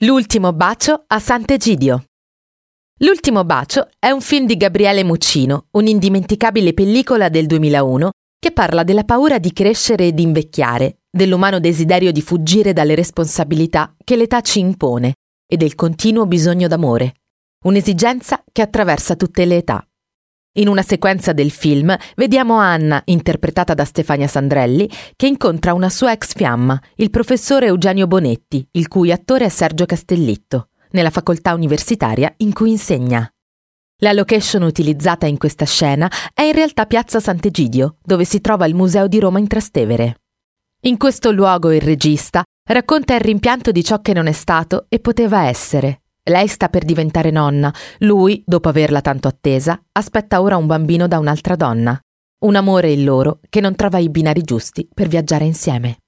L'ultimo bacio a Sant'Egidio. L'ultimo bacio è un film di Gabriele Muccino, un'indimenticabile pellicola del 2001 che parla della paura di crescere e di invecchiare, dell'umano desiderio di fuggire dalle responsabilità che l'età ci impone e del continuo bisogno d'amore, un'esigenza che attraversa tutte le età. In una sequenza del film vediamo Anna, interpretata da Stefania Sandrelli, che incontra una sua ex fiamma, il professore Eugenio Bonetti, il cui attore è Sergio Castellitto, nella facoltà universitaria in cui insegna. La location utilizzata in questa scena è in realtà Piazza Sant'Egidio, dove si trova il Museo di Roma in Trastevere. In questo luogo il regista racconta il rimpianto di ciò che non è stato e poteva essere, lei sta per diventare nonna, lui, dopo averla tanto attesa, aspetta ora un bambino da un'altra donna. Un amore il loro che non trova i binari giusti per viaggiare insieme.